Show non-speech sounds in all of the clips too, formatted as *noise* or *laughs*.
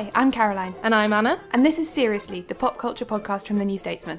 Hi, I'm Caroline, And I'm Anna. and this is Seriously, the pop culture podcast from the New Statesman.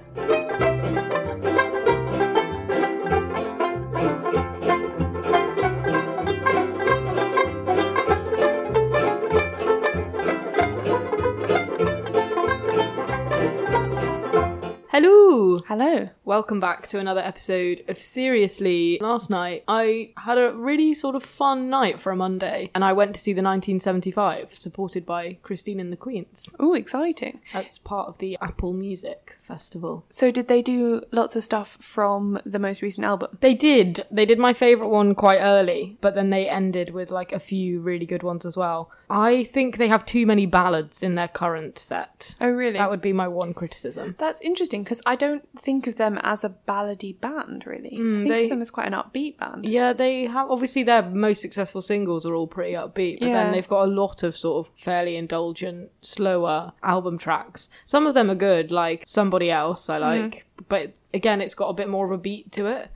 Hello! Hello. Welcome back to another episode of Seriously. Last night, I had a really sort of fun night for a Monday, and I went to see the 1975, supported by Christine and the Queens. Oh, exciting. That's part of the Apple Music Festival. So, did they do lots of stuff from the most recent album? They did. They did my favourite one quite early, but then they ended with like a few really good ones as well. I think they have too many ballads in their current set. Oh, really? That would be my one criticism. That's interesting because I don't think of them as a ballady band, really. I think Mm, they- of them as quite an upbeat band. Yeah, they have obviously their most successful singles are all pretty upbeat, but Yeah. then they've got a lot of sort of fairly indulgent, slower album tracks. Some of them are good, like Somebody Else I like, but again, it's got a bit more of a beat to it.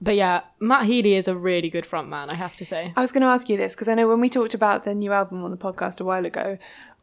But yeah, Matt Healy is a really good frontman, I have to say. I was going to ask you this because I know when we talked about the new album on the podcast a while ago,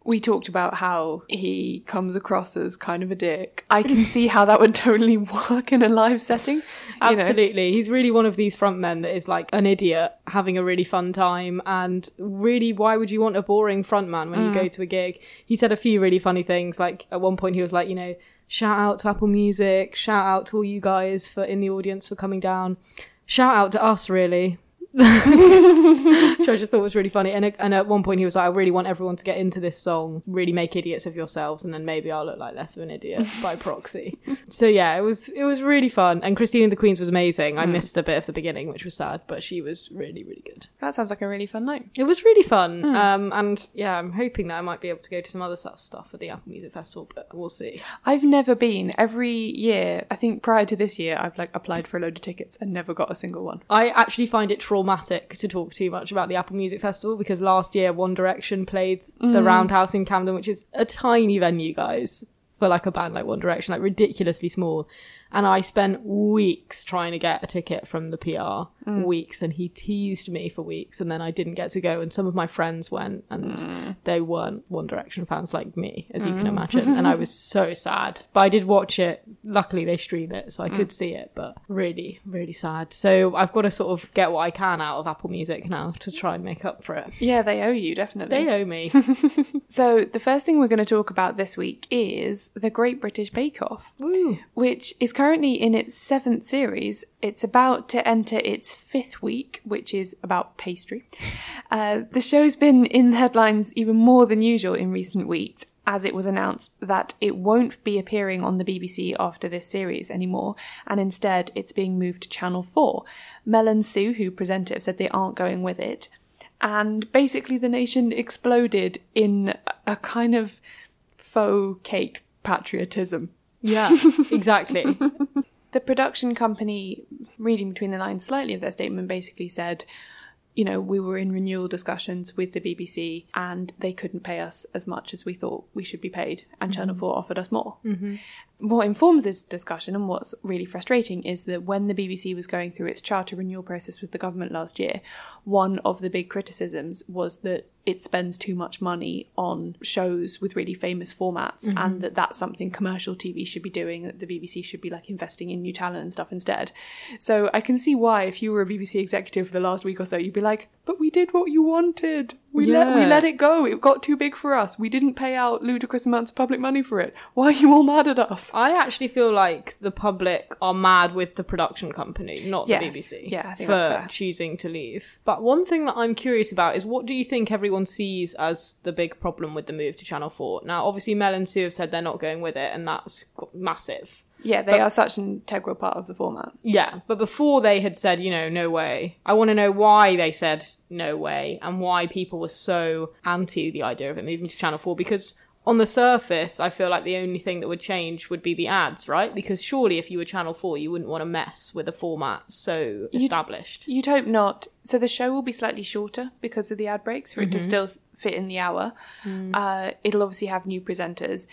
we talked about how he comes across as kind of a dick. I can see how that would totally *laughs* work in a live setting. you know. Absolutely. He's really one of these frontmen that is like an idiot having a really fun time. And really, why would you want a boring frontman when you go mm. to a gig? He said a few really funny things. Like at one point, he was like, you know, shout out to Apple Music, shout out to all you guys for in the audience for coming down, shout out to us, really. *laughs* *laughs* Which I just thought was really funny. And, and at one point, he was like, I really want everyone to get into this song, really make idiots of yourselves, and then maybe I'll look like less of an idiot *laughs* by proxy. So yeah, it was it was really fun. And Christine and the Queens was amazing. I missed a bit of the beginning, which was sad, but she was really, really good. That sounds like a really fun night. It was really fun. Um, and yeah, I'm hoping that I might be able to go to some other stuff stuff at the Apple Music Festival, but we'll see. I've never been. Every year, I think prior to this year, I've like applied for a load of tickets and never got a single one. I actually find it traumatic to talk too much about the Apple Music Festival because last year One Direction played the mm. Roundhouse in Camden, which is a tiny venue, guys, for like a band like One Direction, like ridiculously small. And I spent weeks trying to get a ticket from the PR, mm. weeks, and he teased me for weeks, and then I didn't get to go. And some of my friends went, and mm. they weren't One Direction fans like me, as you can mm. imagine. and I was so sad. But I did watch it. Luckily, they stream it, so I could see it, but really, really sad. So I've got to sort of get what I can out of Apple Music now to try and make up for it. Yeah, they owe you, definitely. They owe me. *laughs* So, the first thing we're going to talk about this week is The Great British Bake Off, which is currently in its seventh series. It's about to enter its fifth week, which is about pastry. Uh, the show's been in the headlines even more than usual in recent weeks. As it was announced that it won't be appearing on the BBC after this series anymore, and instead it's being moved to Channel 4. Mel and Sue, who present it, said they aren't going with it and basically the nation exploded in a kind of faux cake patriotism. Yeah, exactly. *laughs* The production company, reading between the lines slightly of their statement, basically said, you know, we were in renewal discussions with the BBC and they couldn't pay us as much as we thought we should be paid, and Channel mm-hmm. 4 offered us more. Mm-hmm. What informs this discussion and what's really frustrating is that when the BBC was going through its charter renewal process with the government last year, one of the big criticisms was that it spends too much money on shows with really famous formats mm-hmm. and that that's something commercial TV should be doing, that the BBC should be like investing in new talent and stuff instead. So I can see why if you were a BBC executive for the last week or so, you'd be like, but we did what you wanted. We let we let it go. It got too big for us. We didn't pay out ludicrous amounts of public money for it. Why are you all mad at us? I actually feel like the public are mad with the production company, not Yes. the BBC. Yeah, for choosing to leave. But one thing that I'm curious about is what do you think everyone sees as the big problem with the move to Channel 4? Now, obviously, Mel and Sue have said they're not going with it, and that's massive. Yeah, they are such an integral part of the format. Yeah, but before they had said, you know, no way, I want to know why they said no way and why people were so anti the idea of it moving to Channel 4 because on the surface, I feel like the only thing that would change would be the ads, right? Because surely if you were Channel 4, you wouldn't want to mess with a format so established. You'd hope not. So the show will be slightly shorter because of the ad breaks for it to still fit in the hour. Uh, it'll obviously have new presenters,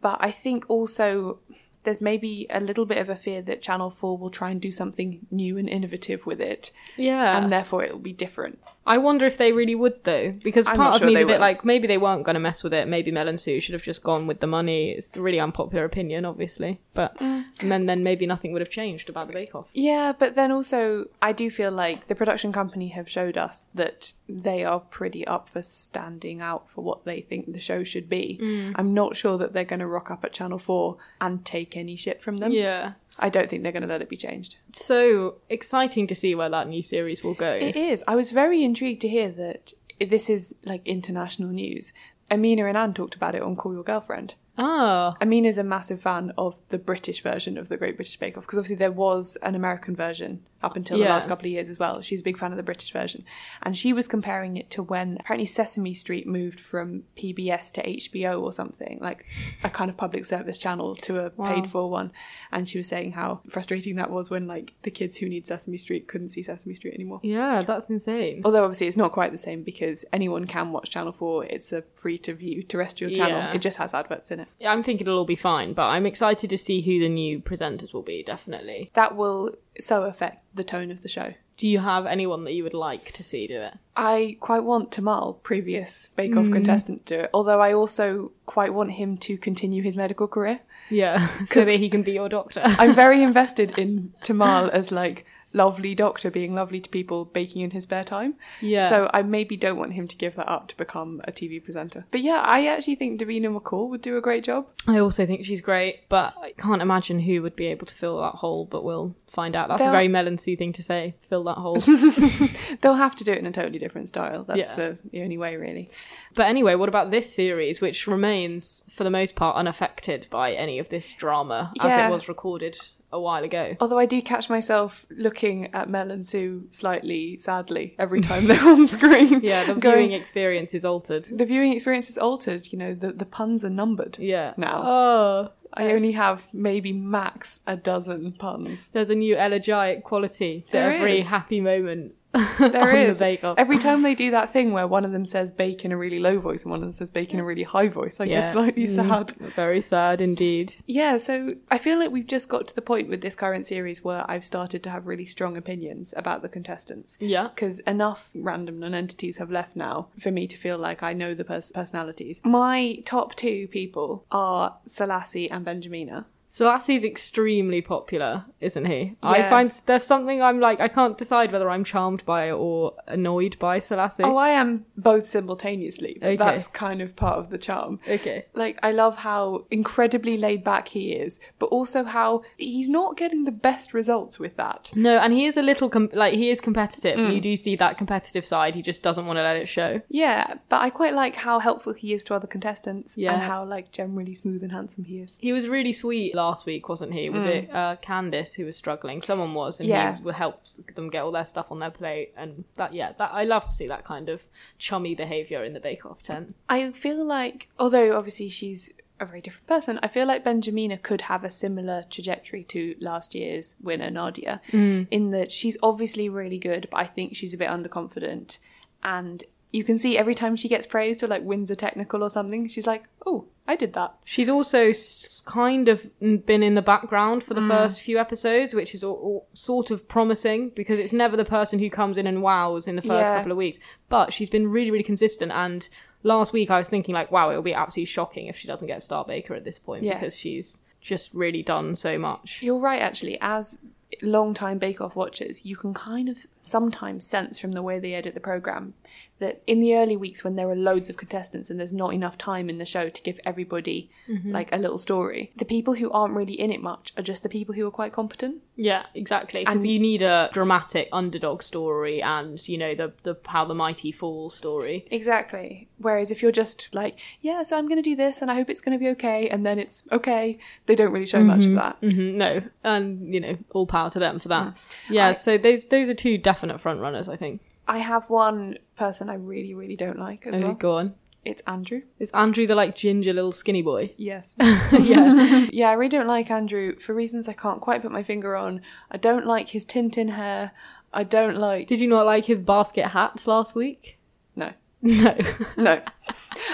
but I think also there's maybe a little bit of a fear that Channel 4 will try and do something new and innovative with it, Yeah. and therefore it'll be different. I wonder if they really would though, because I'm part of sure me's a bit will. like maybe they weren't going to mess with it. Maybe Mel and Sue should have just gone with the money. It's a really unpopular opinion, obviously, but Mm. and then then maybe nothing would have changed about the Bake Off. Yeah, but then also, I do feel like the production company have showed us that they are pretty up for standing out for what they think the show should be. I'm not sure that they're going to rock up at Channel 4 and take any shit from them. Yeah. I don't think they're going to let it be changed. So exciting to see where that new series will go. It is. I was very intrigued to hear that this is like international news. Amina and Ann talked about it on Call Your Girlfriend. Ah, Amina's a massive fan of the British version of the Great British Bake Off because obviously there was an American version up until the Yeah. last couple of years as well. She's a big fan of the British version. And she was comparing it to when apparently Sesame Street moved from PBS to HBO or something, like a kind of public service channel to a paid for one. And she was saying how frustrating that was when like the kids who need Sesame Street couldn't see Sesame Street anymore. yeah, that's insane. Although obviously it's not quite the same because anyone can watch Channel 4. It's a free to view terrestrial channel. Yeah. It just has adverts in it. I'm thinking it'll all be fine, but I'm excited to see who the new presenters will be. Definitely. That will so affect the tone of the show. Do you have anyone that you would like to see do it? I quite want Tamal, previous Bake Mm. Off contestant, to do it. Although I also quite want him to continue his medical career. Yeah, *laughs* so that he can be your doctor. I'm very *laughs* invested in Tamal as like lovely doctor being lovely to people baking in his spare time. Yeah. So I maybe don't want him to give that up to become a TV presenter. But yeah, I actually think Davina McCall would do a great job. I also think she's great, but I can't imagine who would be able to fill that hole. But we'll find out. That's a They'll- very Mel and Sue thing to say. Fill that hole. *laughs* They'll have to do it in a totally different style. That's Yeah. the, the only way, really. But anyway, what about this series, which remains, for the most part, unaffected by any of this drama as it was recorded a while ago? *laughs* Although I do catch myself looking at Mel and Sue slightly sadly every time they're on screen. *laughs* Yeah, the going, viewing experience is altered. the viewing experience is altered. You know, the, the puns are numbered. Yeah. Now. Oh, I only have maybe max a dozen puns. there's a new elegiac quality to There every is. happy moment. *laughs* There is. The Off. Every time they do that thing where one of them says bake in a really low voice and one of them says bake in a really high voice, like Yeah. they're slightly Mm. sad. Very sad indeed. Yeah, so I feel like we've just got to the point with this current series where I've started to have really strong opinions about the contestants. Yeah. Because enough random non-entities have left now for me to feel like I know the pers- personalities. My top two people are Selassie and Benjamina. Selassie's extremely popular, isn't he? I find there's something I'm like, I can't decide whether I'm charmed by or annoyed by Selassie. Oh, I am both simultaneously. Okay. That's kind of part of the charm. okay. Like, I love how incredibly laid back he is, but also how he's not getting the best results with that. No, and he is a little, com- like, he is competitive. Mm. You do see that competitive side. He just doesn't want to let it show. Yeah, but I quite like how helpful he is to other contestants Yeah. and how, like, generally smooth and handsome he is. He was really sweet last week, wasn't he? Was it uh, Candice who was struggling? Someone was, and Mm. Yeah. he helped them get all their stuff on their plate. And that, yeah, that I love to see that kind of chummy behaviour in the Bake Off tent. I feel like, although obviously she's a very different person, I feel like Benjamina could have a similar trajectory to last year's winner, Nadia, in that she's obviously really good, but I think she's a bit underconfident. And you can see every time she gets praised or like wins a technical or something, she's like, oh, I did that. She's also s- kind of been in the background for the mm. first few episodes, which is all, all sort of promising because it's never the person who comes in and wows in the first Yeah. couple of weeks. But she's been really, really consistent. And last week I was thinking, like, wow, it will be absolutely shocking if she doesn't get Star Baker at this point Yeah. because she's just really done so much. You're right, actually. As long-time Bake Off watchers, you can kind of sometimes sense from the way they edit the program that in the early weeks when there are loads of contestants and there's not enough time in the show to give everybody like a little story, the people who aren't really in it much are just the people who are quite competent. Yeah, exactly. Because And- you need a dramatic underdog story and, you know, the, the how the mighty fall story. Exactly. Whereas if you're just like, yeah, so I'm going to do this and I hope it's going to be okay, and then it's okay, they don't really show much of that. Mhm, No, and you know, all power to them for that. Yeah, so those those are two definite front runners, I think. I have one person I really, really don't like as Okay, well. go on. It's Andrew. Is Andrew the like ginger little skinny boy? Yes. *laughs* yeah. yeah, I really don't like Andrew for reasons I can't quite put my finger on. I don't like his Tintin hair. I don't like. Did you not like his basket hat last week? No. *laughs* No. No.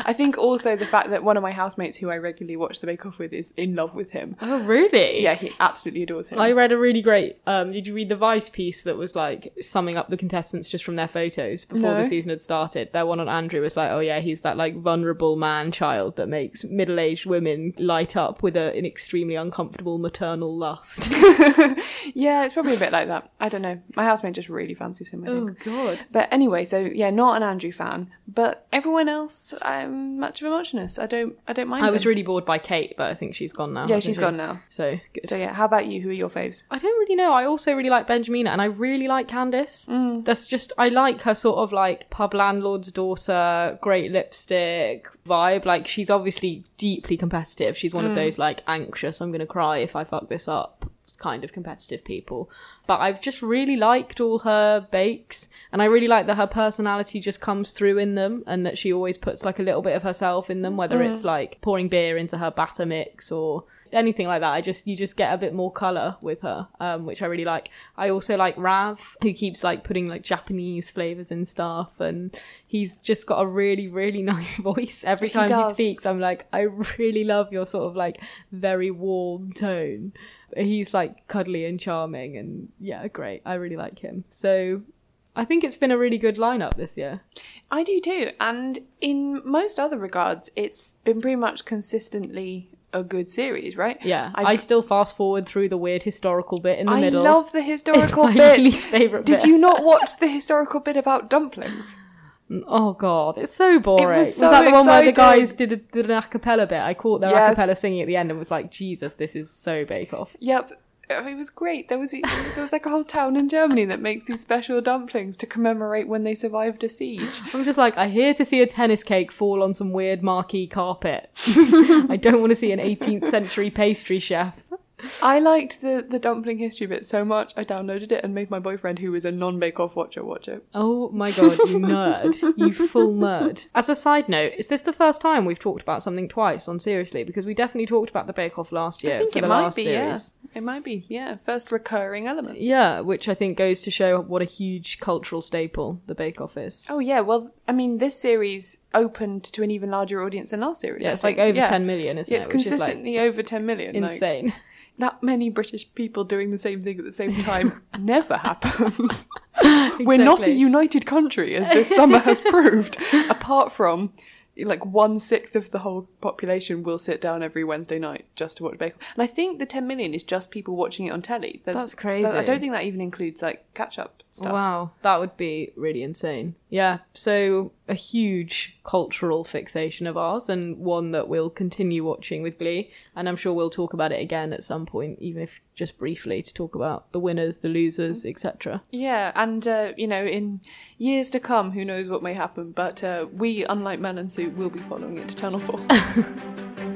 I think also the fact that one of my housemates who I regularly watch the Bake Off with is in love with him. oh, really? Yeah, he absolutely adores him. I read a really great. Um, did you read the Vice piece that was like summing up the contestants just from their photos before No. the season had started? That one on Andrew was like, "Oh yeah, he's that like vulnerable man child that makes middle-aged women light up with a, an extremely uncomfortable maternal lust." *laughs* yeah, it's probably a bit like that. I don't know. My housemate just really fancies him, I think. god. But anyway, so yeah, not an Andrew fan, but everyone else, I'm much of a muchness. I don't, I don't mind. I was really bored by Kate, but I think she's gone now. Yeah, she's she? gone now. So good. So yeah, how about you? Who are your faves? I don't really know. I also really like Benjamina and I really like Candice. Mm. That's just, I like her sort of like pub landlord's daughter, great lipstick vibe. Like, she's obviously deeply competitive. She's one Mm. of those like anxious, I'm going to cry if I fuck this up kind of competitive people. But I've just really liked all her bakes and I really like that her personality just comes through in them and that she always puts like a little bit of herself in them, whether it's like pouring beer into her batter mix or anything like that. I just you just get a bit more color with her, um, which I really like. I also like Rav, who keeps like putting like Japanese flavors and stuff, and he's just got a really really *laughs* nice voice. Every time he, does. speaks, I'm like, I really love your sort of like very warm tone. He's like cuddly and charming, and yeah, great. I really like him. So. I think it's been a really good lineup this year. I do too, and in most other regards, it's been pretty much consistently a good series, right? Yeah, I've- I still fast forward through the weird historical bit in the I middle. I love the historical *laughs* my bit. least favourite Did bit. you not watch the historical bit about dumplings? Oh god, it's so boring. was was, so that the one where the guys did, an a, did an acapella bit? I caught their Yes. acapella singing at the end and was like, Jesus, this is so Bake Off. Yep. It was great. There was *laughs* there was like a whole town in Germany that makes these special dumplings to commemorate when they survived a siege. I'm just like, I here to see a tennis cake fall on some weird marquee carpet. *laughs* *laughs* I don't want to see an 18th century pastry chef. I liked the the dumpling history bit so much. I downloaded it and made my boyfriend, who is a non Bake Off watcher, watch it. Oh my god, you nerd. You full nerd. As a side note, is this the first time we've talked about something twice on Seriously? Because we definitely talked about the Bake Off last year I think it might be. series. Yeah, it might be. Yeah, first recurring element. Yeah, which I think goes to show what a huge cultural staple the Bake Off is. Oh yeah. Well, I mean, this series opened to an even larger audience than last series. Yeah, I it's like over Yeah. 10 million, isn't Yeah, it? it's Which is, like, consistently over ten million. like- Insane. That many British people doing the same thing at the same time *laughs* never happens. *laughs* We're not a united country, as this summer has *laughs* proved. Apart from like one sixth of the whole population will sit down every Wednesday night just to watch Bake Off. And I think the 10 million is just people watching it on telly. There's- That's crazy. I don't think that even includes like catch up stuff. Wow, that would be really insane. Yeah, so a huge cultural fixation of ours and one that we'll continue watching with Glee. And I'm sure we'll talk about it again at some point, even if just briefly to talk about the winners, the losers, etc. Yeah, and uh, you know, in years to come, who knows what may happen. But uh, we, unlike Mel and Sue, will be following it to Channel 4. *laughs*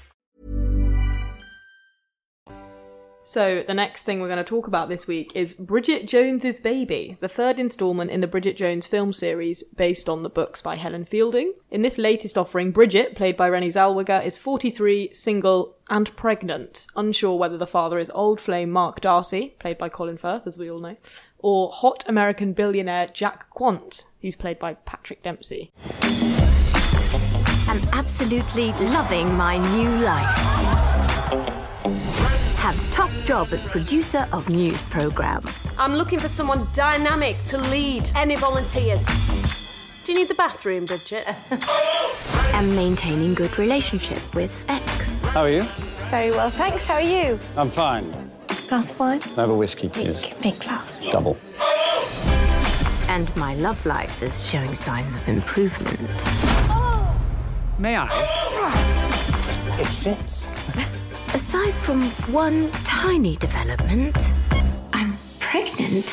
So the next thing we're going to talk about this week is Bridget Jones's Baby, the third installment in the Bridget Jones film series based on the books by Helen Fielding. In this latest offering, Bridget, played by Renée Zellweger, is 43, single, and pregnant, unsure whether the father is old flame Mark Darcy, played by Colin Firth, as we all know, or hot American billionaire Jack Quant, who's played by Patrick Dempsey. I'm absolutely loving my new life. Have top job as producer of news program. I'm looking for someone dynamic to lead. Any volunteers? Do you need the bathroom, Bridget? *laughs* and maintaining good relationship with ex. How are you? Very well, thanks. How are you? I'm fine. Glass of wine? I have a whiskey, please. Big, big glass. Double. And my love life is showing signs of improvement. Oh. May I? It fits. *laughs* Aside from one tiny development, I'm pregnant.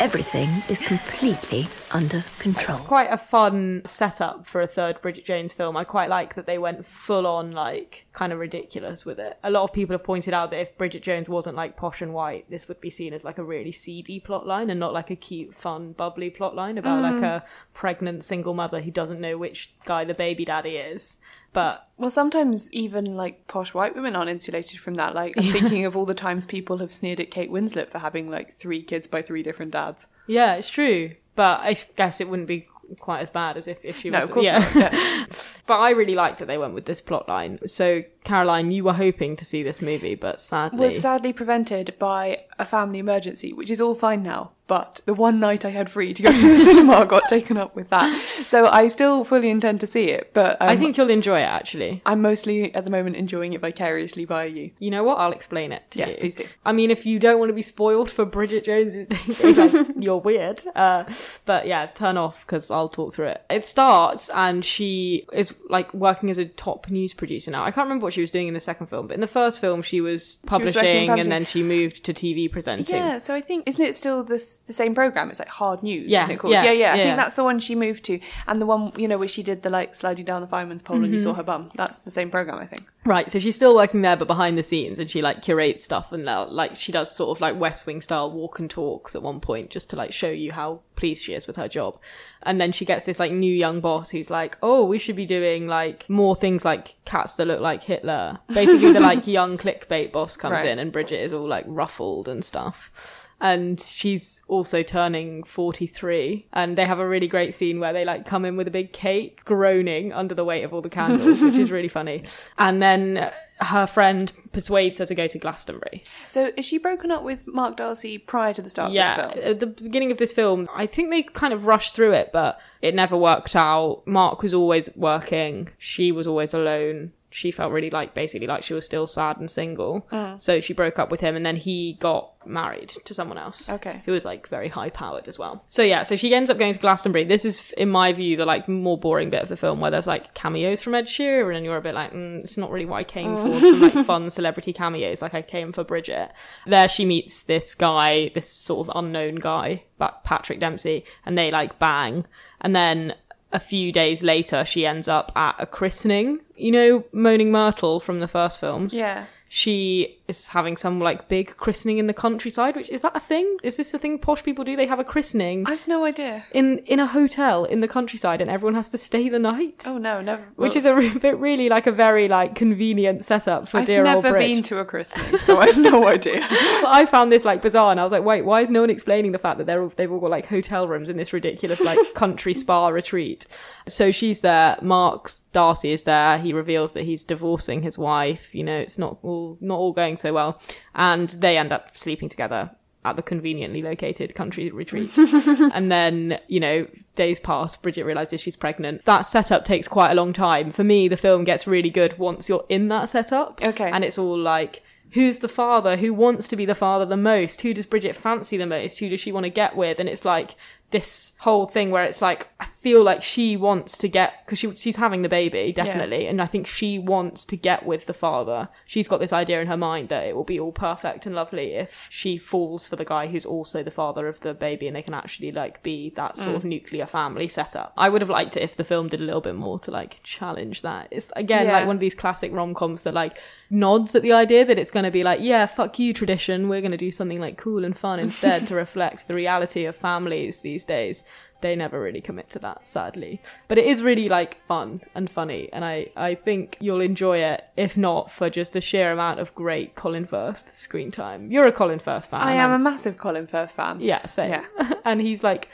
Everything is completely under control. It's quite a fun setup for a third Bridget Jones film. I quite like that they went full on, like, kind of ridiculous with it. A lot of people have pointed out that if Bridget Jones wasn't like posh and white, this would be seen as like a really seedy plotline and not like a cute, fun, bubbly plotline about like mm. a pregnant single mother who doesn't know which guy the baby daddy is. But Well, sometimes even like posh white women aren't insulated from that. Like, I'm thinking of all the *laughs* times people have sneered at Kate Winslet for having like three kids by three different dads. yeah, it's true. But I guess it wouldn't be quite as bad as if, if she was. No, of course yeah. not. Yeah. *laughs* but I really like that they went with this plot line. So, Caroline, you were hoping to see this movie, but sadly. Was sadly prevented by a family emergency, which is all fine now. But the one night I had free to go to the *laughs* cinema got taken up with that. So I still fully intend to see it, but um, I think you'll enjoy it actually. I'm mostly at the moment enjoying it vicariously via you. You know what? I'll explain it Yes, you. please do. I mean, if you don't want to be spoiled for Bridget Jones, like, *laughs* you're weird. Uh, but yeah, turn off because I'll talk through it. It starts and she is like working as a top news producer now. I can't remember what she was doing in the second film, but in the first film she was working in publishing publishing. and then she moved to TV presenting. Yeah, so I think isn't it still this the same program? It's like Hard News, Yeah, isn't it called? yeah, yeah, yeah. I think that's the one she moved to, and the one you know where she did the like sliding down the fireman's pole and you Mm-hmm. saw her bum. That's the same program, I think. Right, so she's still working there, but behind the scenes, and she like curates stuff, and uh, like she does sort of like West Wing style walk and talks at one point, just to like show you how pleased she is with her job. And then she gets this like new young boss who's like, "Oh, we should be doing like more things like cats that look like Hitler." Basically, the like *laughs* young clickbait boss comes Right. in, and Bridget is all like ruffled and stuff. And she's also turning 43. And they have a really great scene where they like come in with a big cake, groaning under the weight of all the candles, which is really funny. *laughs* And then her friend persuades her to go to Glastonbury. So is she broken up with Mark Darcy prior to the start Yeah, of this film? at the beginning of this film, I think they kind of rushed through it, but it never worked out. Mark was always working, she was always alone. She felt really like basically like she was still sad and single. Mm. So she broke up with him and then he got married to someone else. Okay. Who was like very high powered as well. So yeah, so she ends up going to Glastonbury. This is, in my view, the like more boring bit of the film where there's like cameos from Ed Sheeran and you're a bit like, mm, it's not really what I came Mm. for. Some like fun *laughs* celebrity cameos. Like I came for Bridget. There she meets this guy, this sort of unknown guy, but Patrick Dempsey, and they like bang. And then a few days later, she ends up at a christening. You know, Moaning Myrtle from the first films. Yeah. She is having some like big christening in the countryside. Which is that a thing? Is this a thing posh people do? They have a christening I've no idea. in in a hotel in the countryside, and everyone has to stay the night. Oh no, never. Which is a re- bit really like a very like convenient setup for I've dear old Brit. I've never been to a christening, *laughs* so I've no idea. But I found this like bizarre, and I was like, wait, why is no one explaining the fact that they're all, they've all got like hotel rooms in this ridiculous like country spa *laughs* retreat? So she's there. Mark Darcy is there. He reveals that he's divorcing his wife. You know, it's not all not all going so well, and they end up sleeping together at the conveniently located country retreat. *laughs* and then, you know, days pass, Bridget realizes she's pregnant. That setup takes quite a long time. For me, the film gets really good once you're in that setup. Okay. And it's all like, who's the father? Who wants to be the father the most? Who does Bridget fancy the most? Who does she want to get with? And it's like this whole thing where it's like, I feel like she wants to get, because she, she's having the baby, definitely. And I think she wants to get with the father. She's got this idea in her mind that it will be all perfect and lovely if she falls for the guy who's also the father of the baby and they can actually like be that sort Mm. of nuclear family setup. I would have liked it if the film did a little bit more to like challenge that. It's again Yeah. like one of these classic rom coms that like nods at the idea that it's going to be like, yeah, fuck you, tradition. We're going to do something like cool and fun instead to *laughs* reflect the reality of families these days. They never really commit to that, sadly. But it is really like fun and funny, and I, I think you'll enjoy it, if not for just the sheer amount of great Colin Firth screen time. You're a Colin Firth fan. I am a massive Colin Firth fan. Yeah, same. Yeah. *laughs* and he's like,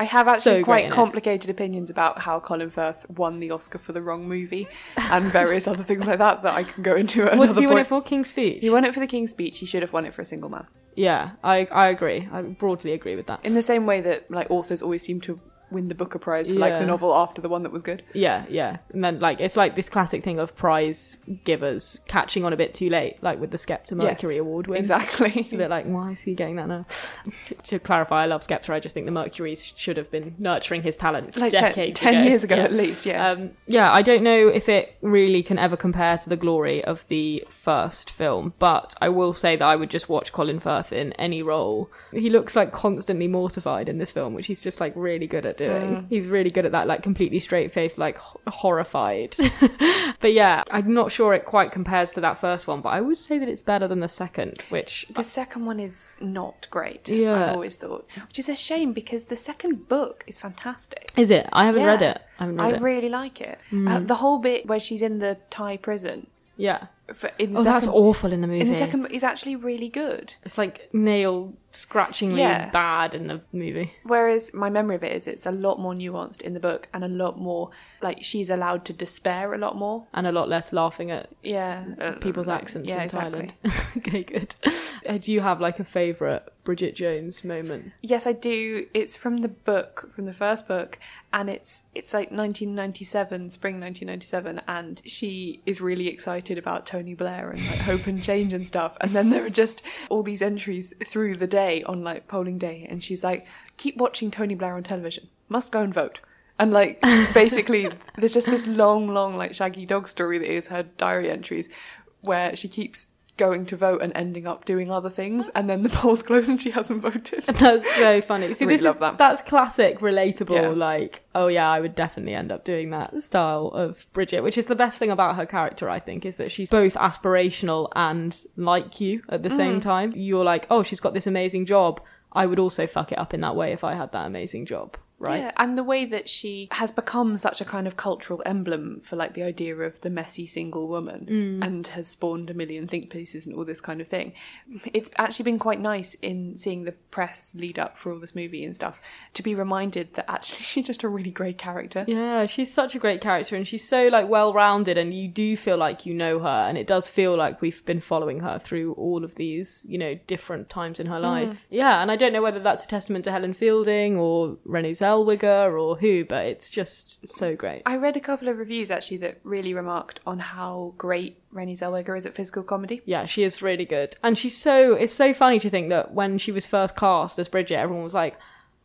I have actually So quite in it. complicated opinions about how Colin Firth won the Oscar for the wrong movie and various other things like that that I can go into at what another did he point. win it for? King's Speech. He won it for the King's Speech. He should have won it for a single man. Yeah, I, I agree. I broadly agree with that. In the same way that like authors always seem to win the Booker Prize for like Yeah. the novel after the one that was good. Yeah, yeah. And then like it's like this classic thing of prize givers catching on a bit too late, like with the Skepta Mercury Yes, Award win. exactly. It's a bit like, why is he getting that now? *laughs* to clarify, I love Skepta. I just think the Mercuries should have been nurturing his talent Like ten- decades 10 ago. years ago at least, yeah. Um, yeah, I don't know if it really can ever compare to the glory of the first film, but I will say that I would just watch Colin Firth in any role. He looks like constantly mortified in this film, which he's just like really good at doing. Mm. He's really good at that, like completely straight face, like h- horrified. *laughs* but yeah, I'm not sure it quite compares to that first one, but I would say that it's better than the second, which The second one is not great. Yeah. I've always thought, which is a shame because the second book is fantastic. is it? I haven't read it. I haven't read it. I it. really like it. Uh, Mm. the whole bit where she's in the Thai prison. yeah. For, in the Oh, that's awful in the movie. In the second book is actually really good. It's like nail scratchingly Yeah. bad in the movie. Whereas my memory of it is it's a lot more nuanced in the book and a lot more like she's allowed to despair a lot more. and a lot less laughing at Yeah, people's accents yeah, in exactly. Thailand. *laughs* okay, good. Uh, do you have like a favourite Bridget Jones moment? Yes, I do. It's from the book, from the first book, and it's it's like 1997, spring 1997, and she is really excited about Tony Blair and like hope and change and stuff. And then there are just all these entries through the day on like polling day, and she's like, "Keep watching Tony Blair on television. Must go and vote." And like *laughs* basically, there's just this long, long like shaggy dog story that is her diary entries, where she keeps going to vote and ending up doing other things, and then the *laughs* polls close and she hasn't voted. *laughs* That's so funny. *laughs* See, Really this is that. that's classic, relatable. Yeah. Like, oh yeah, I would definitely end up doing that style of Bridget, which is the best thing about her character. I think is that she's both aspirational and like you at the same Mm. time. You're like, oh, she's got this amazing job. I would also fuck it up in that way if I had that amazing job, right? Yeah, and the way that she has become such a kind of cultural emblem for like the idea of the messy single woman Mm. and has spawned a million think pieces and all this kind of thing. It's actually been quite nice in seeing the press lead up for all this movie and stuff to be reminded that actually *laughs* she's just a really great character. Yeah, she's such a great character and she's so like well rounded and you do feel like you know her and it does feel like we've been following her through all of these, you know, different times in her life. Mm. Yeah, and I don't know whether that's a testament to Helen Fielding or Renée Zellweger or who, but it's just so great. I read a couple of reviews actually that really remarked on how great Renée Zellweger is at physical comedy. Yeah, she is really good. And she's so it's so funny to think that when she was first cast as Bridget, everyone was like,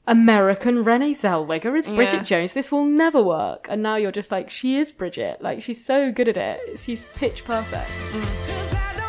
American Renée Zellweger is Bridget Yeah. Jones. This will never work. And now you're just like, she is Bridget. Like she's so good at it. She's pitch perfect. Mm.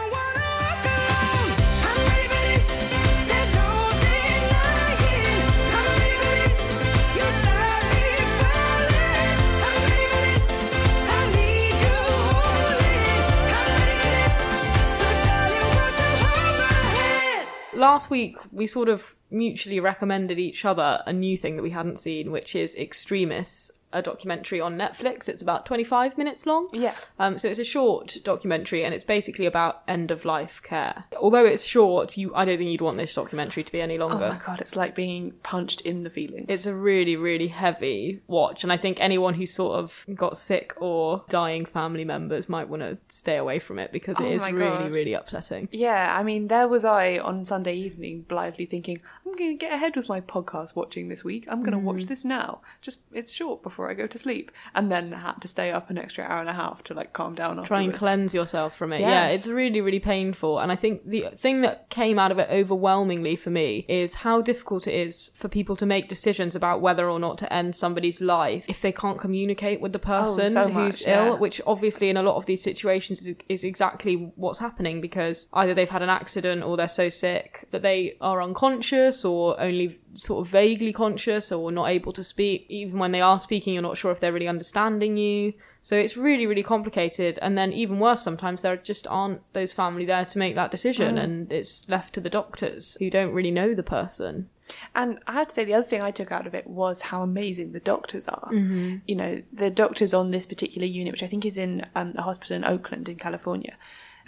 Last week, we sort of mutually recommended each other a new thing that we hadn't seen, which is Extremis, a documentary on Netflix. It's about 25 minutes long. Yeah. Um, so it's a short documentary, and it's basically about end of life care. Although it's short, you I don't think you'd want this documentary to be any longer. Oh my god, it's like being punched in the feelings. It's a really, really heavy watch, and I think anyone who's sort of got sick or dying family members might want to stay away from it because Oh it is really, God. really upsetting. Yeah, I mean, there was I on Sunday evening blithely thinking, I'm going to get ahead with my podcast watching this week. I'm going to Mm. watch this now. Just, it's short before I go to sleep. And then had to stay up an extra hour and a half to like calm down Try and cleanse yourself from it. Yeah, it's really, really painful. And I think the thing that came out of it overwhelmingly for me is how difficult it is for people to make decisions about whether or not to end somebody's life if they can't communicate with the person Oh, so who's much, yeah. ill, which obviously in a lot of these situations is, is exactly what's happening because either they've had an accident or they're so sick that they are unconscious or only sort of vaguely conscious or not able to speak. Even when they are speaking, you're not sure if they're really understanding you. So it's really, really complicated. And then even worse, sometimes there just aren't those family there to make that decision Mm. and it's left to the doctors who don't really know the person. And I had to say, the other thing I took out of it was how amazing the doctors are. Mhm. You know, the doctors on this particular unit, which I think is in um, a hospital in Oakland in California,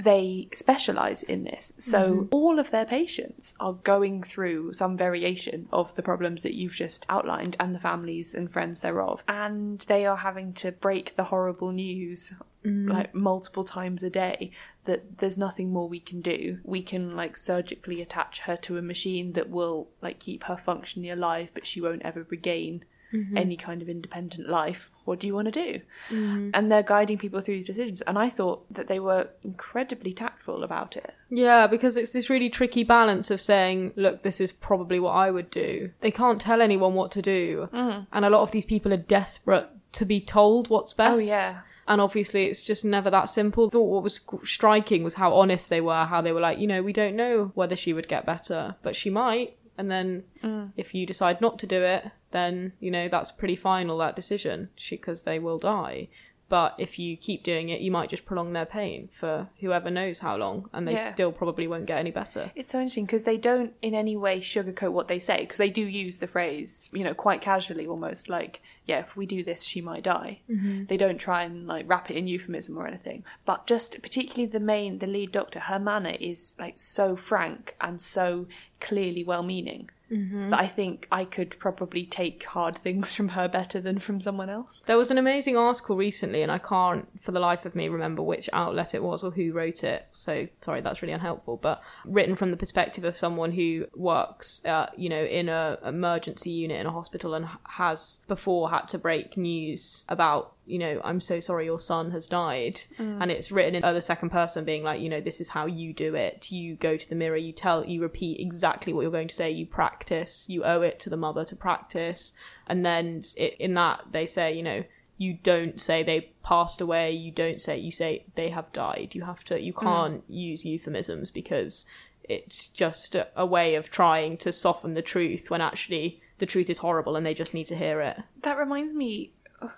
they specialize in this. So Mhm. all of their patients are going through some variation of the problems that you've just outlined and the families and friends thereof. And they are having to break the horrible news Mhm. like multiple times a day that there's nothing more we can do. We can like surgically attach her to a machine that will like keep her functionally alive, but she won't ever regain Mhm. any kind of independent life. What do you want to do? Mhm. And they're guiding people through these decisions. And I thought that they were incredibly tactful about it. Yeah, because it's this really tricky balance of saying, look, this is probably what I would do. They can't tell anyone what to do. Mm. And a lot of these people are desperate to be told what's best. Oh, yeah. And obviously, it's just never that simple. What was striking was how honest they were, how they were like, you know, we don't know whether she would get better, but she might. And then Mm. if you decide not to do it, then, you know, that's pretty final, that decision, because they will die. But if you keep doing it, you might just prolong their pain for whoever knows how long, and they Yeah. still probably won't get any better. It's so interesting because they don't in any way sugarcoat what they say because they do use the phrase, you know, quite casually almost like, yeah, if we do this, she might die. Mhm. They don't try and like wrap it in euphemism or anything. But just particularly the main, the lead doctor, her manner is like so frank and so clearly well meaning Mhm. that I think I could probably take hard things from her better than from someone else. There was an amazing article recently, and I can't for the life of me remember which outlet it was or who wrote it. So sorry, that's really unhelpful. But written from the perspective of someone who works, uh, you know, in a emergency unit in a hospital and has before had to break news about. You know, I'm so sorry your son has died. Mm. And it's written in uh, the second person, being like, you know, this is how you do it. You go to the mirror, you tell, you repeat exactly what you're going to say, you practice, you owe it to the mother to practice. And then it, in that, they say, you know, you don't say they passed away you don't say you say they have died you have to you Mm. can't use euphemisms because it's just a, a way of trying to soften the truth when actually the truth is horrible and they just need to hear it That reminds me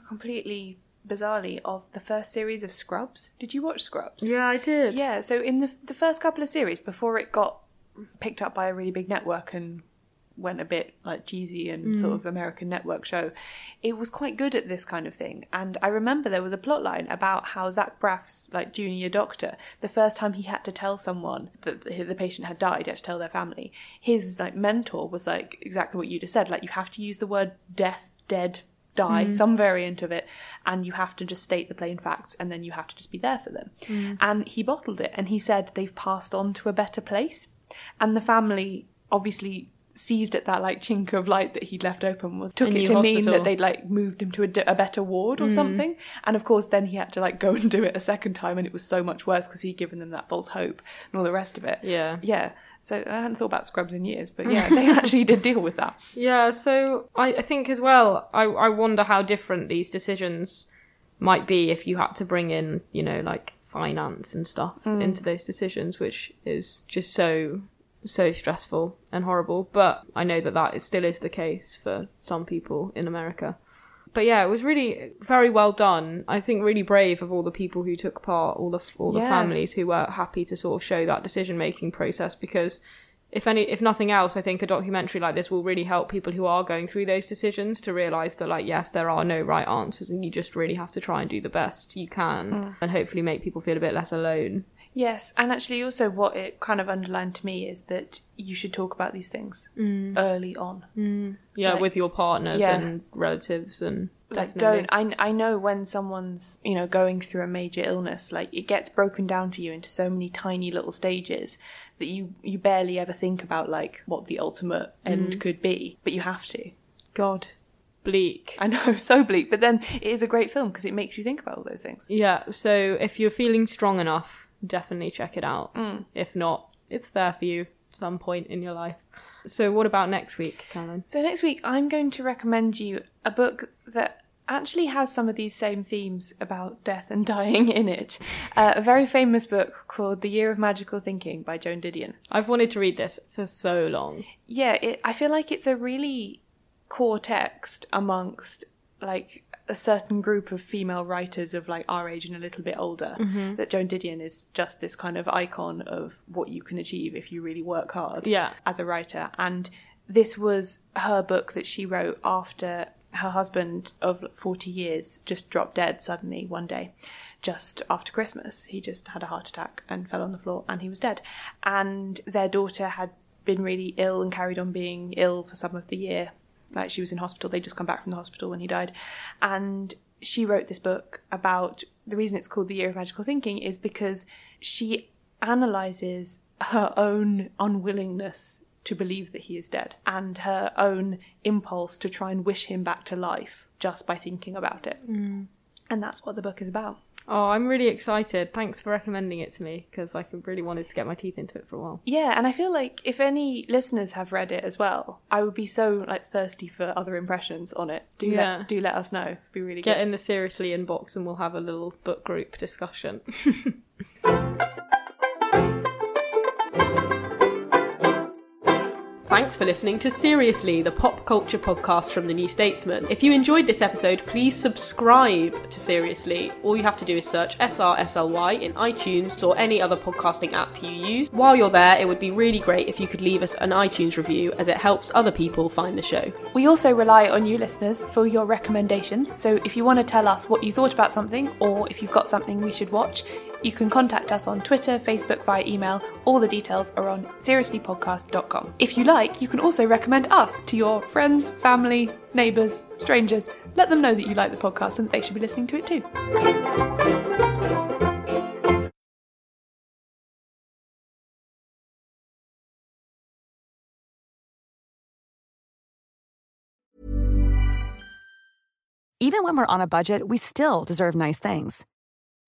completely bizarrely of the first series of Scrubs. Did you watch Scrubs? Yeah, I did. Yeah, so in the the first couple of series before it got picked up by a really big network and went a bit like cheesy and sort Mm. of American network show, it was quite good at this kind of thing. And I remember there was a plot line about how Zach Braff's like junior doctor, the first time he had to tell someone that the the patient had died, he had to tell their family, his like mentor was like exactly what you just said, like you have to use the word death, dead, die, Mm. some variant of it, and you have to just state the plain facts and then you have to just be there for them. Mm. And he bottled it and he said they've passed on to a better place. And the family obviously seized at that like chink of light that he'd left open was took A it to mean that they'd like moved him to a, d- a better ward or Mm. something and of course then he had to like go and do it a second time and it was so much worse because he'd given them that false hope and all the rest of it Yeah. yeah so i hadn't thought about scrubs in years but *laughs* yeah they actually did deal with that Yeah, so I, I think as well, I, I wonder how different these decisions might be if you had to bring in, you know, like finance and stuff Mm. into those decisions, which is just so so stressful and horrible. But I know that that is, still is the case for some people in America. But yeah, it was really very well done. I think really brave of all the people who took part, all the all the Yeah. families who were happy to sort of show that decision making process because if any if nothing else i think a documentary like this will really help people who are going through those decisions to realize that like yes there are no right answers and you just really have to try and do the best you can Mm. and hopefully make people feel a bit less alone Yes, and actually, also what it kind of underlined to me is that you should talk about these things Mm. early on. yeah Like- with your partners Yeah. and relatives and Like, definitely. don't I? I know when someone's you know going through a major illness, like it gets broken down for you into so many tiny little stages that you you barely ever think about like what the ultimate end Mm. could be, but you have to. god bleak I know, *laughs* so bleak, but then it is a great film because it makes you think about all those things. yeah so if you're feeling strong enough definitely check it out Mm. if not it's there for you at some point in your life so what about next week Caroline? So next week, I'm going to recommend you a book that actually has some of these same themes about death and *laughs* dying in it. Uh, a very famous book called The Year of Magical Thinking by Joan Didion. I've wanted to read this for so long. Yeah, it, I feel like it's a really core text amongst like a certain group of female writers of like our age and a little bit older. Mhm. That Joan Didion is just this kind of icon of what you can achieve if you really work hard Yeah. as a writer. And this was her book that she wrote after her husband of 40 years just dropped dead suddenly one day just after Christmas. He just had a heart attack and fell on the floor and he was dead. And their daughter had been really ill and carried on being ill for some of the year. Like she was in hospital, they'd just come back from the hospital when he died. And she wrote this book about the reason it's called The Year of Magical Thinking is because she analyzes her own unwillingness to believe that he is dead and her own impulse to try and wish him back to life just by thinking about it. Mm. And that's what the book is about. Oh, I'm really excited. Thanks for recommending it to me because I really wanted to get my teeth into it for a while. Yeah, and I feel like if any listeners have read it as well, I would be so like thirsty for other impressions on it. Do Yeah. let do let us know. It'd be really Get good. in the seriously inbox and we'll have a little book group discussion. *laughs* Thanks for listening to Seriously, the pop culture podcast from the New Statesman. If you enjoyed this episode, please subscribe to Seriously. All you have to do is search SRSLY in iTunes or any other podcasting app you use. While you're there, it would be really great if you could leave us an iTunes review as it helps other people find the show. We also rely on you listeners for your recommendations. So if you want to tell us what you thought about something or if you've got something we should watch, you can contact us on Twitter, Facebook, via email. All the details are on seriouslypodcast.com. If you like, you can also recommend us to your friends, family, neighbours, strangers. Let them know that you like the podcast and that they should be listening to it too. Even when we're on a budget, we still deserve nice things.